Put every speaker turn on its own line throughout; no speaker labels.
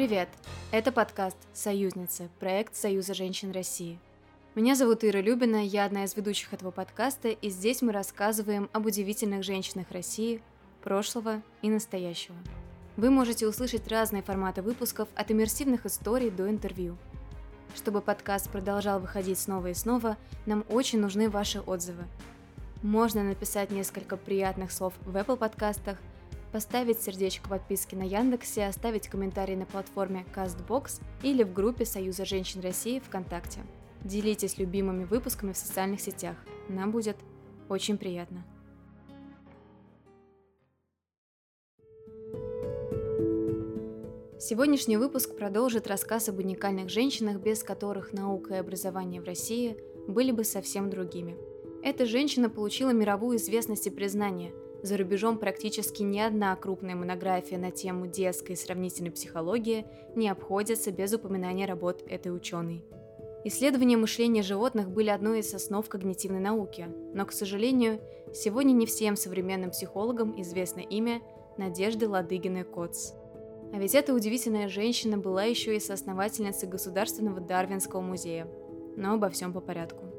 Привет! Это подкаст «Союзницы», проект Союза женщин России. Меня зовут Ира Любина, я одна из ведущих этого подкаста, и здесь мы рассказываем об удивительных женщинах России, прошлого и настоящего. Вы можете услышать разные форматы выпусков от иммерсивных историй до интервью. Чтобы подкаст продолжал выходить снова и снова, нам очень нужны ваши отзывы. Можно написать несколько приятных слов в Apple подкастах – поставить сердечко подписки на Яндексе, оставить комментарий на платформе CastBox или в группе Союза женщин России ВКонтакте. Делитесь любимыми выпусками в социальных сетях. Нам будет очень приятно. Сегодняшний выпуск продолжит рассказ об уникальных женщинах, без которых наука и образование в России были бы совсем другими. Эта женщина получила мировую известность и признание – за рубежом практически ни одна крупная монография на тему детской сравнительной психологии не обходится без упоминания работ этой ученой. Исследования мышления животных были одной из основ когнитивной науки, но, к сожалению, сегодня не всем современным психологам известно имя Надежды Ладыгиной Коц. А ведь эта удивительная женщина была еще и соосновательницей Государственного Дарвинского музея. Но обо всем по порядку.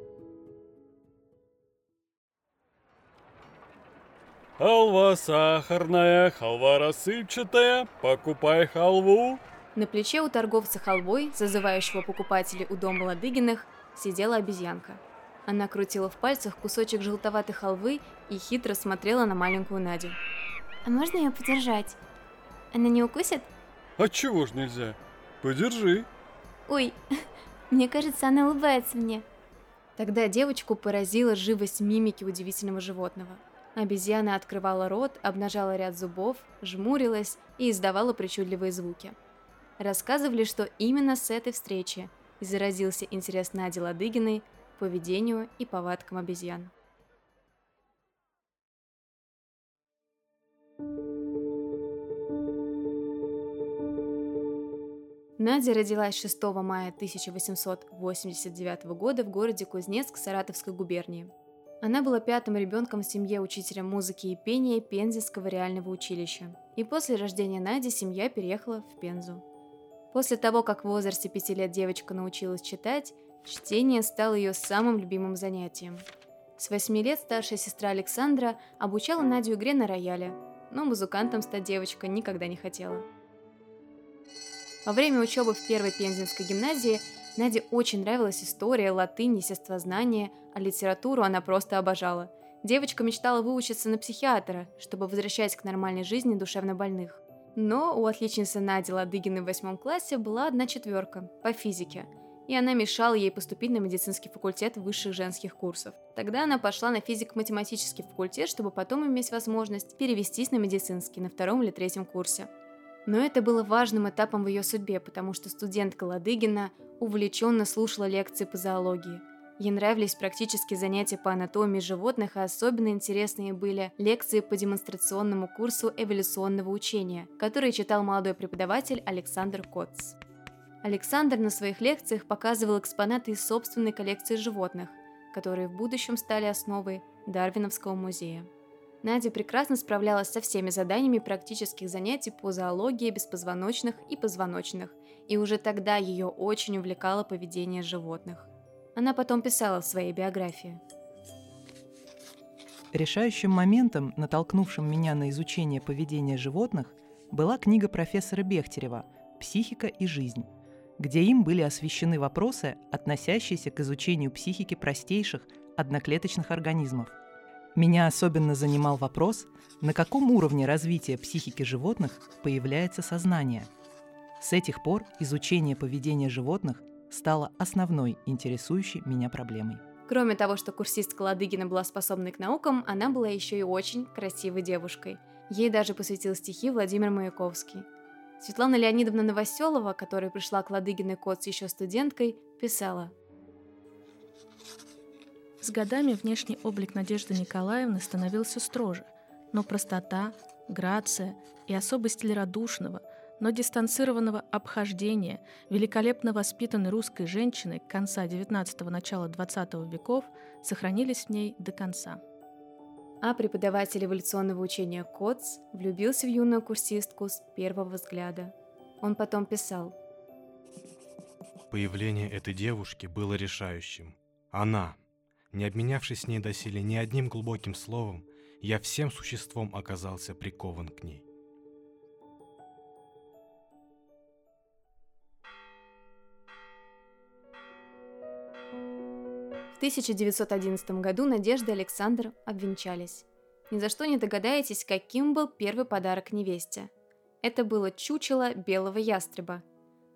Халва сахарная, халва рассыпчатая, покупай халву.
На плече у торговца халвой, зазывающего покупателей у дома Ладыгиных, сидела обезьянка. Она крутила в пальцах кусочек желтоватой халвы и хитро смотрела на маленькую Надю.
«А можно ее подержать? Она не укусит?»
«А чего ж нельзя? Подержи!»
«Ой, мне кажется, она улыбается мне!»
Тогда девочку поразила живость мимики удивительного животного – Обезьяна открывала рот, обнажала ряд зубов, жмурилась и издавала причудливые звуки. Рассказывали, что именно с этой встречи и заразился интерес Нади Ладыгиной к поведению и повадкам обезьян. Надя родилась 6 мая 1889 года в городе Кузнецк Саратовской губернии – она была пятым ребенком в семье учителя музыки и пения Пензенского реального училища. И после рождения Нади семья переехала в Пензу. После того, как в возрасте пяти лет девочка научилась читать, чтение стало ее самым любимым занятием. С восьми лет старшая сестра Александра обучала Надю игре на рояле, но музыкантом стать девочка никогда не хотела. Во время учебы в первой пензенской гимназии Наде очень нравилась история, латынь, естествознание, а литературу она просто обожала. Девочка мечтала выучиться на психиатра, чтобы возвращать к нормальной жизни душевно больных. Но у отличницы Нади Ладыгиной в восьмом классе была одна четверка по физике, и она мешала ей поступить на медицинский факультет высших женских курсов. Тогда она пошла на физико-математический факультет, чтобы потом иметь возможность перевестись на медицинский на втором или третьем курсе. Но это было важным этапом в ее судьбе, потому что студентка Ладыгина увлеченно слушала лекции по зоологии. Ей нравились практические занятия по анатомии животных, а особенно интересные были лекции по демонстрационному курсу эволюционного учения, который читал молодой преподаватель Александр Котц. Александр на своих лекциях показывал экспонаты из собственной коллекции животных, которые в будущем стали основой Дарвиновского музея. Надя прекрасно справлялась со всеми заданиями практических занятий по зоологии беспозвоночных и позвоночных, и уже тогда ее очень увлекало поведение животных. Она потом писала в своей биографии.
Решающим моментом, натолкнувшим меня на изучение поведения животных, была книга профессора Бехтерева «Психика и жизнь», где им были освещены вопросы, относящиеся к изучению психики простейших одноклеточных организмов – меня особенно занимал вопрос, на каком уровне развития психики животных появляется сознание. С этих пор изучение поведения животных стало основной интересующей меня проблемой.
Кроме того, что курсистка Ладыгина была способной к наукам, она была еще и очень красивой девушкой. Ей даже посвятил стихи Владимир Маяковский. Светлана Леонидовна Новоселова, которая пришла к Ладыгиной Коц еще студенткой, писала –
с годами внешний облик Надежды Николаевны становился строже, но простота, грация и особый стиль радушного, но дистанцированного обхождения великолепно воспитанной русской женщины конца XIX – начала XX веков сохранились в ней до конца.
А преподаватель эволюционного учения Коц влюбился в юную курсистку с первого взгляда. Он потом писал.
Появление этой девушки было решающим. Она, не обменявшись с ней доселе ни одним глубоким словом, я всем существом оказался прикован к ней.
В 1911 году Надежда и Александр обвенчались. Ни за что не догадаетесь, каким был первый подарок невесте. Это было чучело белого ястреба.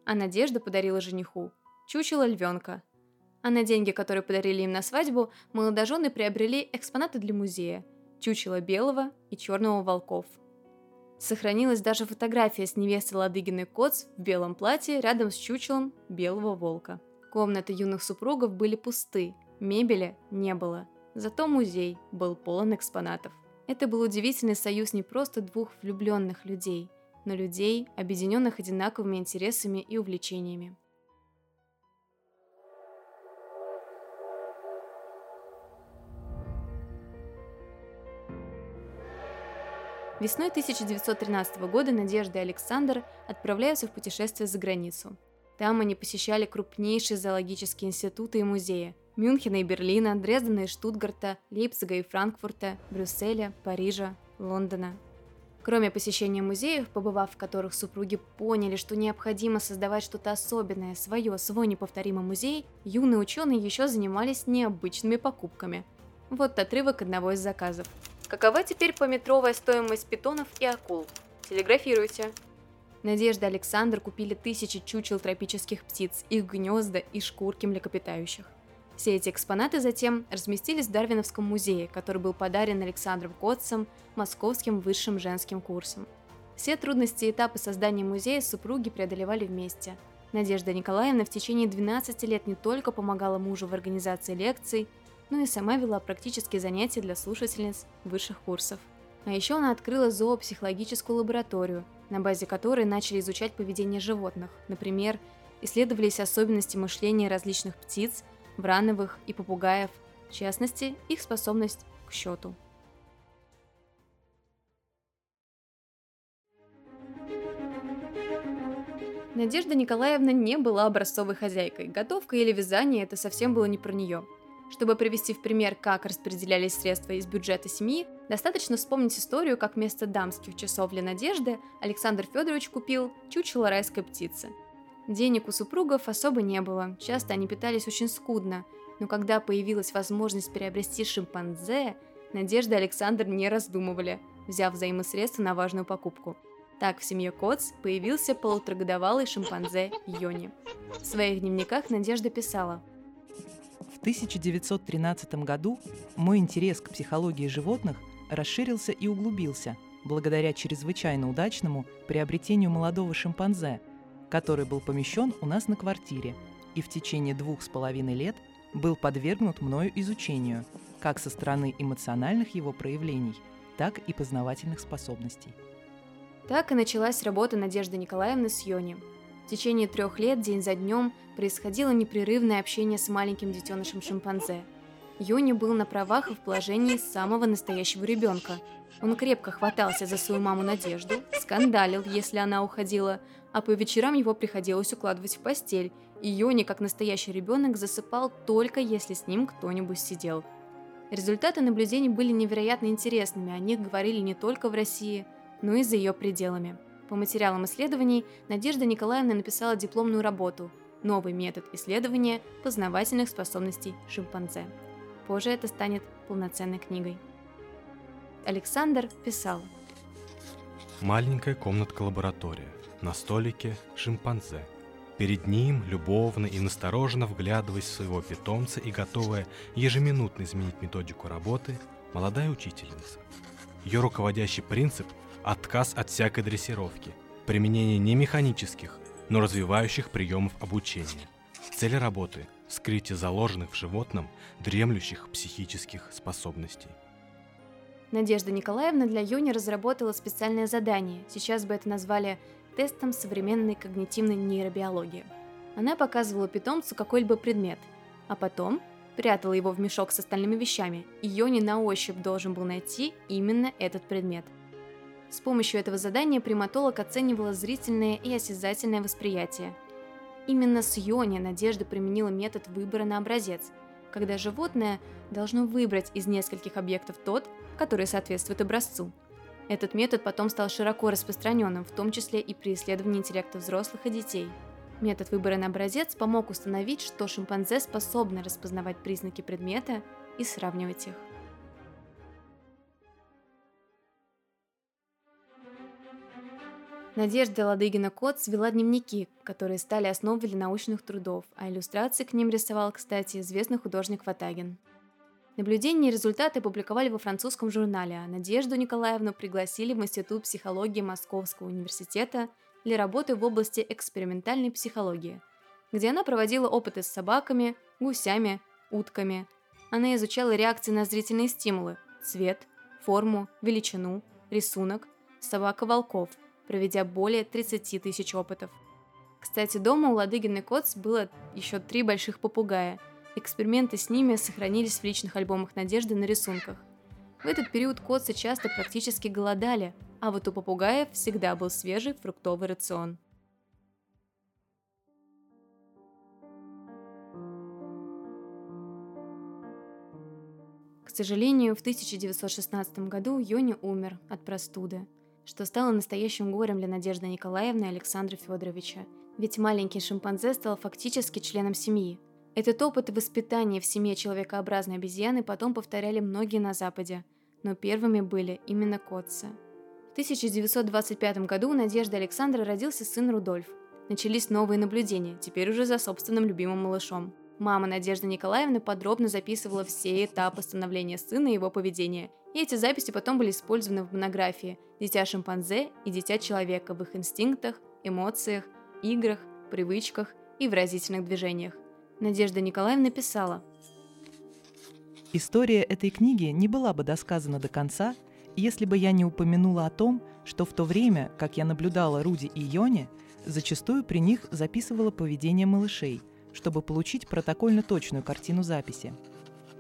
А Надежда подарила жениху чучело львенка. А на деньги, которые подарили им на свадьбу, молодожены приобрели экспонаты для музея – чучело белого и черного волков. Сохранилась даже фотография с невестой Ладыгиной Коц в белом платье рядом с чучелом белого волка. Комнаты юных супругов были пусты, мебели не было, зато музей был полон экспонатов. Это был удивительный союз не просто двух влюбленных людей, но людей, объединенных одинаковыми интересами и увлечениями. Весной 1913 года Надежда и Александр отправляются в путешествие за границу. Там они посещали крупнейшие зоологические институты и музеи – Мюнхена и Берлина, Дрездена и Штутгарта, Лейпцига и Франкфурта, Брюсселя, Парижа, Лондона. Кроме посещения музеев, побывав в которых супруги поняли, что необходимо создавать что-то особенное, свое, свой неповторимый музей, юные ученые еще занимались необычными покупками. Вот отрывок одного из заказов. Какова теперь пометровая стоимость питонов и акул? Телеграфируйте. Надежда и Александр купили тысячи чучел тропических птиц, их гнезда и шкурки млекопитающих. Все эти экспонаты затем разместились в Дарвиновском музее, который был подарен Александром Котцем Московским высшим женским курсом. Все трудности и этапы создания музея супруги преодолевали вместе. Надежда Николаевна в течение 12 лет не только помогала мужу в организации лекций, но и сама вела практические занятия для слушательниц высших курсов. А еще она открыла зоопсихологическую лабораторию, на базе которой начали изучать поведение животных. Например, исследовались особенности мышления различных птиц – врановых и попугаев, в частности, их способность к счету. Надежда Николаевна не была образцовой хозяйкой. Готовка или вязание – это совсем было не про нее. Чтобы привести в пример, как распределялись средства из бюджета семьи, достаточно вспомнить историю, как вместо дамских часов для Надежды Александр Федорович купил чучело райской птицы – Денег у супругов особо не было, часто они питались очень скудно, но когда появилась возможность приобрести шимпанзе, Надежда и Александр не раздумывали, взяв взаимосредства на важную покупку. Так в семье Коц появился полуторагодовалый шимпанзе Йони. В своих дневниках Надежда писала
1913 году мой интерес к психологии животных расширился и углубился благодаря чрезвычайно удачному приобретению молодого шимпанзе – который был помещен у нас на квартире и в течение двух с половиной лет был подвергнут мною изучению, как со стороны эмоциональных его проявлений, так и познавательных способностей.
Так и началась работа Надежды Николаевны с Йони. В течение трех лет день за днем происходило непрерывное общение с маленьким детенышем шимпанзе. Йони был на правах и в положении самого настоящего ребенка. Он крепко хватался за свою маму Надежду, скандалил, если она уходила, а по вечерам его приходилось укладывать в постель, и Йони, как настоящий ребенок, засыпал только если с ним кто-нибудь сидел. Результаты наблюдений были невероятно интересными, о них говорили не только в России, но и за ее пределами. По материалам исследований Надежда Николаевна написала дипломную работу «Новый метод исследования познавательных способностей шимпанзе». Позже это станет полноценной книгой. Александр писал.
Маленькая комнатка-лаборатория. На столике шимпанзе. Перед ним, любовно и настороженно вглядываясь в своего питомца и готовая ежеминутно изменить методику работы, молодая учительница. Ее руководящий принцип – отказ от всякой дрессировки, применение не механических, но развивающих приемов обучения. Цель работы – скрытие заложенных в животном дремлющих психических способностей.
Надежда Николаевна для Юни разработала специальное задание, сейчас бы это назвали тестом современной когнитивной нейробиологии. Она показывала питомцу какой-либо предмет, а потом прятала его в мешок с остальными вещами, и Йони на ощупь должен был найти именно этот предмет. С помощью этого задания приматолог оценивала зрительное и осязательное восприятие. Именно с Йони Надежда применила метод выбора на образец, когда животное должно выбрать из нескольких объектов тот, который соответствует образцу. Этот метод потом стал широко распространенным, в том числе и при исследовании интеллекта взрослых и детей. Метод выбора на образец помог установить, что шимпанзе способны распознавать признаки предмета и сравнивать их. Надежда Ладыгина-Кот свела дневники, которые стали основой для научных трудов, а иллюстрации к ним рисовал, кстати, известный художник Ватагин. Наблюдения и результаты опубликовали во французском журнале, а Надежду Николаевну пригласили в Институт психологии Московского университета для работы в области экспериментальной психологии, где она проводила опыты с собаками, гусями, утками. Она изучала реакции на зрительные стимулы – цвет, форму, величину, рисунок, собака-волков – проведя более 30 тысяч опытов. Кстати, дома у Ладыгиной Коц было еще три больших попугая. Эксперименты с ними сохранились в личных альбомах Надежды на рисунках. В этот период котцы часто практически голодали, а вот у попугаев всегда был свежий фруктовый рацион. К сожалению, в 1916 году Йони умер от простуды – что стало настоящим горем для Надежды Николаевны и Александра Федоровича. Ведь маленький шимпанзе стал фактически членом семьи. Этот опыт воспитания в семье человекообразной обезьяны потом повторяли многие на Западе, но первыми были именно котцы. В 1925 году у Надежды Александра родился сын Рудольф. Начались новые наблюдения, теперь уже за собственным любимым малышом. Мама Надежды Николаевны подробно записывала все этапы становления сына и его поведения – и эти записи потом были использованы в монографии «Дитя шимпанзе и дитя человека в их инстинктах, эмоциях, играх, привычках и выразительных движениях». Надежда Николаевна писала
История этой книги не была бы досказана до конца, если бы я не упомянула о том, что в то время, как я наблюдала Руди и Йони, зачастую при них записывала поведение малышей, чтобы получить протокольно точную картину записи.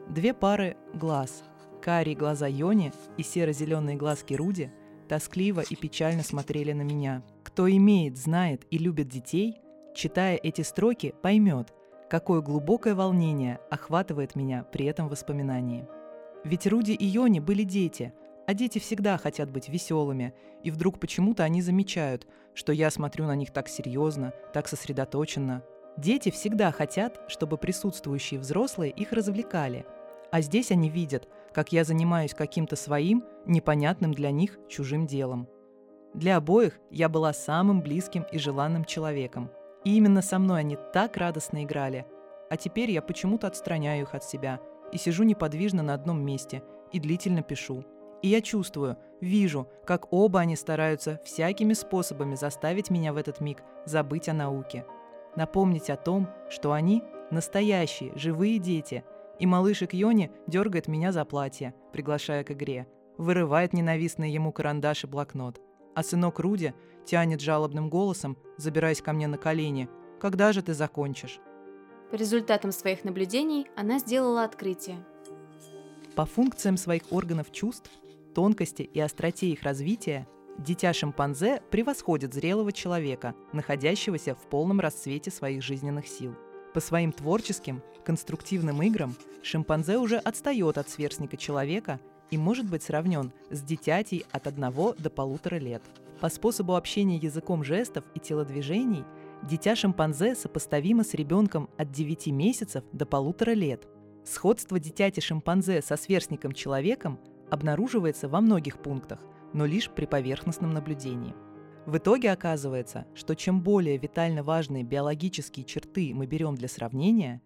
Две пары глаз – Карие глаза Йони и серо-зеленые глазки Руди тоскливо и печально смотрели на меня. Кто имеет, знает и любит детей, читая эти строки, поймет, какое глубокое волнение охватывает меня при этом воспоминании. Ведь Руди и Йони были дети, а дети всегда хотят быть веселыми, и вдруг почему-то они замечают, что я смотрю на них так серьезно, так сосредоточенно. Дети всегда хотят, чтобы присутствующие взрослые их развлекали, а здесь они видят, как я занимаюсь каким-то своим, непонятным для них чужим делом. Для обоих я была самым близким и желанным человеком. И именно со мной они так радостно играли. А теперь я почему-то отстраняю их от себя и сижу неподвижно на одном месте и длительно пишу. И я чувствую, вижу, как оба они стараются всякими способами заставить меня в этот миг забыть о науке. Напомнить о том, что они – настоящие, живые дети – и малышек Йони дергает меня за платье, приглашая к игре. Вырывает ненавистный ему карандаш и блокнот. А сынок Руди тянет жалобным голосом, забираясь ко мне на колени. «Когда же ты закончишь?»
По результатам своих наблюдений она сделала открытие.
По функциям своих органов чувств, тонкости и остроте их развития, дитя шимпанзе превосходит зрелого человека, находящегося в полном расцвете своих жизненных сил – по своим творческим, конструктивным играм шимпанзе уже отстает от сверстника человека и может быть сравнен с дитятей от одного до полутора лет. По способу общения языком жестов и телодвижений дитя шимпанзе сопоставимо с ребенком от 9 месяцев до полутора лет. Сходство дитяти шимпанзе со сверстником человеком обнаруживается во многих пунктах, но лишь при поверхностном наблюдении. В итоге оказывается, что чем более витально важные биологические черты мы берем для сравнения,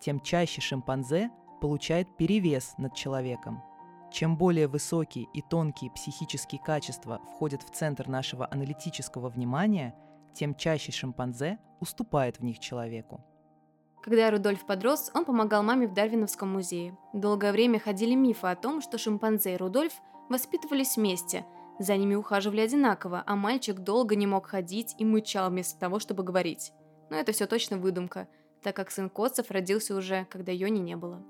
тем чаще шимпанзе получает перевес над человеком. Чем более высокие и тонкие психические качества входят в центр нашего аналитического внимания, тем чаще шимпанзе уступает в них человеку.
Когда Рудольф подрос, он помогал маме в Дарвиновском музее. Долгое время ходили мифы о том, что шимпанзе Рудольф воспитывались вместе – за ними ухаживали одинаково, а мальчик долго не мог ходить и мычал вместо того, чтобы говорить. Но это все точно выдумка, так как сын Котцев родился уже, когда Йони не было.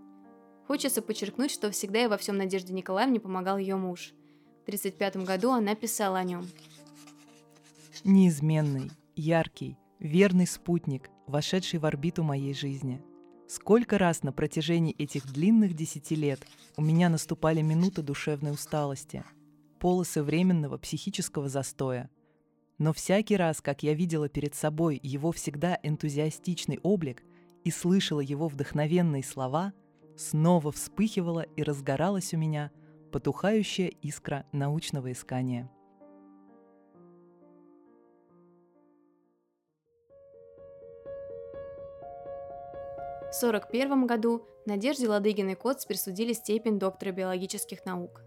Хочется подчеркнуть, что всегда и во всем Надежде Николаевне помогал ее муж. В 1935 году она писала о нем.
Неизменный, яркий, верный спутник, вошедший в орбиту моей жизни. Сколько раз на протяжении этих длинных десяти лет у меня наступали минуты душевной усталости, полосы временного психического застоя. Но всякий раз, как я видела перед собой его всегда энтузиастичный облик и слышала его вдохновенные слова, снова вспыхивала и разгоралась у меня потухающая искра научного искания.
В 1941 году Надежде Ладыгиной Коц присудили степень доктора биологических наук.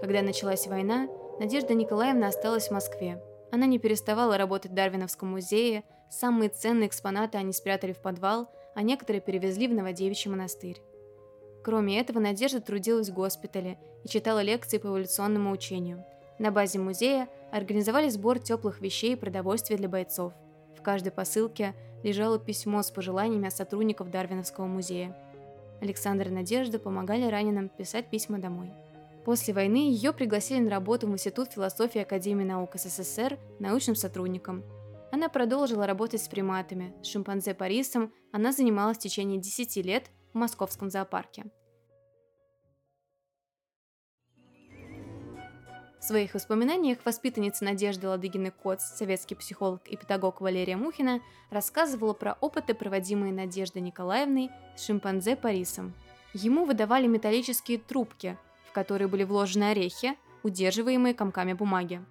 Когда началась война, Надежда Николаевна осталась в Москве. Она не переставала работать в Дарвиновском музее, самые ценные экспонаты они спрятали в подвал, а некоторые перевезли в Новодевичий монастырь. Кроме этого, Надежда трудилась в госпитале и читала лекции по эволюционному учению. На базе музея организовали сбор теплых вещей и продовольствия для бойцов. В каждой посылке лежало письмо с пожеланиями от сотрудников Дарвиновского музея. Александр и Надежда помогали раненым писать письма домой. После войны ее пригласили на работу в Институт философии Академии наук СССР научным сотрудником. Она продолжила работать с приматами. С шимпанзе Парисом она занималась в течение 10 лет в московском зоопарке. В своих воспоминаниях воспитанница Надежды Ладыгины Коц, советский психолог и педагог Валерия Мухина, рассказывала про опыты, проводимые Надеждой Николаевной с шимпанзе Парисом. Ему выдавали металлические трубки, в которые были вложены орехи, удерживаемые комками бумаги.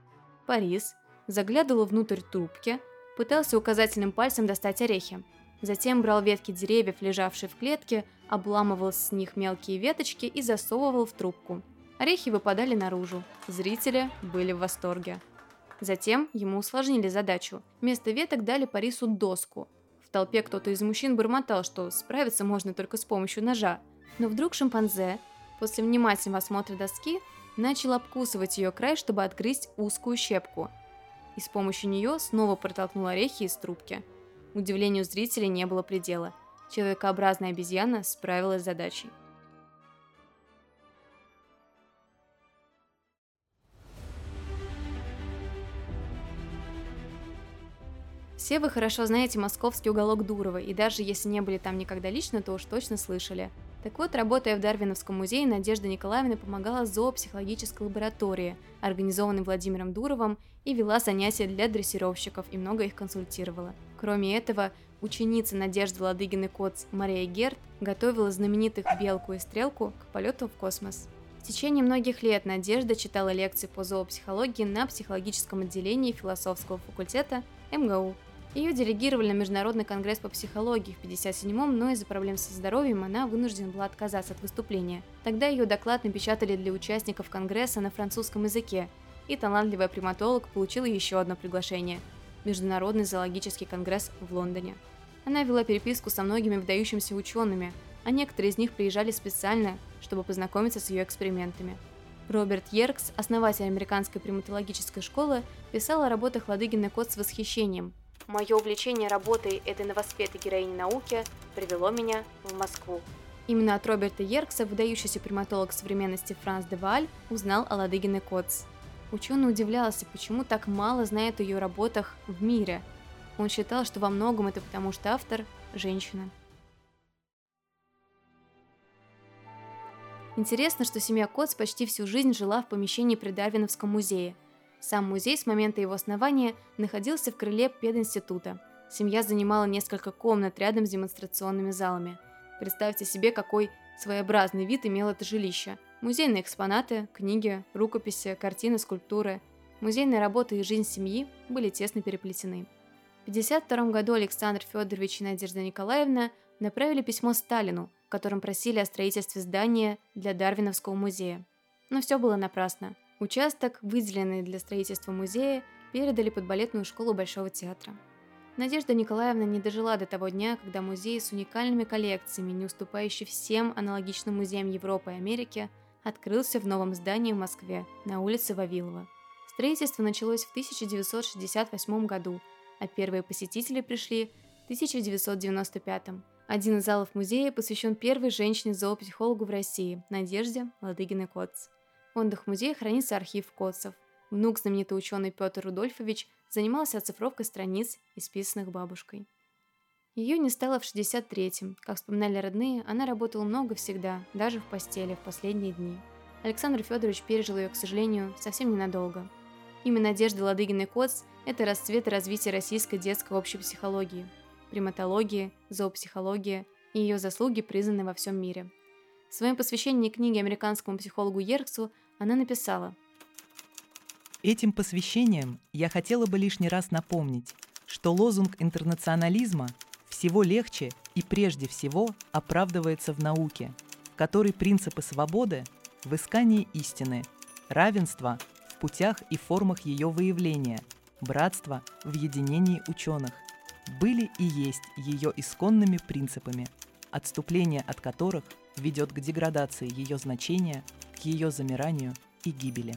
Парис заглядывал внутрь трубки, пытался указательным пальцем достать орехи. Затем брал ветки деревьев, лежавшие в клетке, обламывал с них мелкие веточки и засовывал в трубку – Орехи выпадали наружу. Зрители были в восторге. Затем ему усложнили задачу. Вместо веток дали Парису доску. В толпе кто-то из мужчин бормотал, что справиться можно только с помощью ножа. Но вдруг шимпанзе, после внимательного осмотра доски, начал обкусывать ее край, чтобы отгрызть узкую щепку. И с помощью нее снова протолкнул орехи из трубки. Удивлению зрителей не было предела. Человекообразная обезьяна справилась с задачей. Все вы хорошо знаете московский уголок Дурова, и даже если не были там никогда лично, то уж точно слышали. Так вот, работая в Дарвиновском музее, Надежда Николаевна помогала зоопсихологической лаборатории, организованной Владимиром Дуровым, и вела занятия для дрессировщиков и много их консультировала. Кроме этого, ученица Надежды Ладыгины Коц Мария Герт готовила знаменитых «Белку и Стрелку» к полету в космос. В течение многих лет Надежда читала лекции по зоопсихологии на психологическом отделении философского факультета МГУ. Ее делегировали на Международный конгресс по психологии в 57-м, но из-за проблем со здоровьем она вынуждена была отказаться от выступления. Тогда ее доклад напечатали для участников конгресса на французском языке, и талантливая приматолог получила еще одно приглашение – Международный зоологический конгресс в Лондоне. Она вела переписку со многими выдающимися учеными, а некоторые из них приезжали специально, чтобы познакомиться с ее экспериментами. Роберт Йеркс, основатель американской приматологической школы, писал о работах Ладыгина Кот с восхищением – Мое увлечение работой этой новоспетой героини науки привело меня в Москву. Именно от Роберта Йеркса выдающийся приматолог современности Франс де Валь узнал о Ладыгине Коц. Ученый удивлялся, почему так мало знает о ее работах в мире. Он считал, что во многом это потому, что автор – женщина. Интересно, что семья Коц почти всю жизнь жила в помещении при Дарвиновском музее – сам музей с момента его основания находился в крыле пединститута. Семья занимала несколько комнат рядом с демонстрационными залами. Представьте себе, какой своеобразный вид имело это жилище. Музейные экспонаты, книги, рукописи, картины, скульптуры. Музейные работы и жизнь семьи были тесно переплетены. В 1952 году Александр Федорович и Надежда Николаевна направили письмо Сталину, в котором просили о строительстве здания для Дарвиновского музея. Но все было напрасно. Участок, выделенный для строительства музея, передали под балетную школу Большого театра. Надежда Николаевна не дожила до того дня, когда музей с уникальными коллекциями, не уступающий всем аналогичным музеям Европы и Америки, открылся в новом здании в Москве, на улице Вавилова. Строительство началось в 1968 году, а первые посетители пришли в 1995. Один из залов музея посвящен первой женщине-зоопсихологу в России – Надежде Ладыгиной В Отдых-музее хранится архив Котцев. Внук знаменитый ученый Петр Рудольфович занимался оцифровкой страниц, исписанных бабушкой. Ее не стало в 63-м. Как вспоминали родные, она работала много всегда, даже в постели, в последние дни. Александр Федорович пережил ее, к сожалению, совсем ненадолго. Имя Надежды Ладыгиной Коц – это расцвет и развитие российской детской общей психологии, приматологии, зоопсихологии и ее заслуги признаны во всем мире. В своем посвящении книге американскому психологу Ерксу она написала.
Этим посвящением я хотела бы лишний раз напомнить, что лозунг интернационализма всего легче и прежде всего оправдывается в науке, в которой принципы свободы в искании истины, равенства в путях и формах ее выявления, братства в единении ученых, были и есть ее исконными принципами, отступление от которых ведет к деградации ее значения, к ее замиранию и гибели.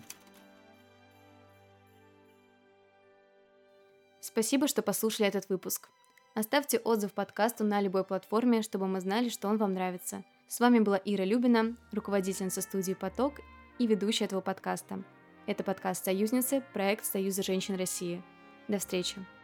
Спасибо, что послушали этот выпуск. Оставьте отзыв подкасту на любой платформе, чтобы мы знали, что он вам нравится. С вами была Ира Любина, руководительница студии «Поток» и ведущая этого подкаста. Это подкаст «Союзницы», проект Союза женщин России. До встречи!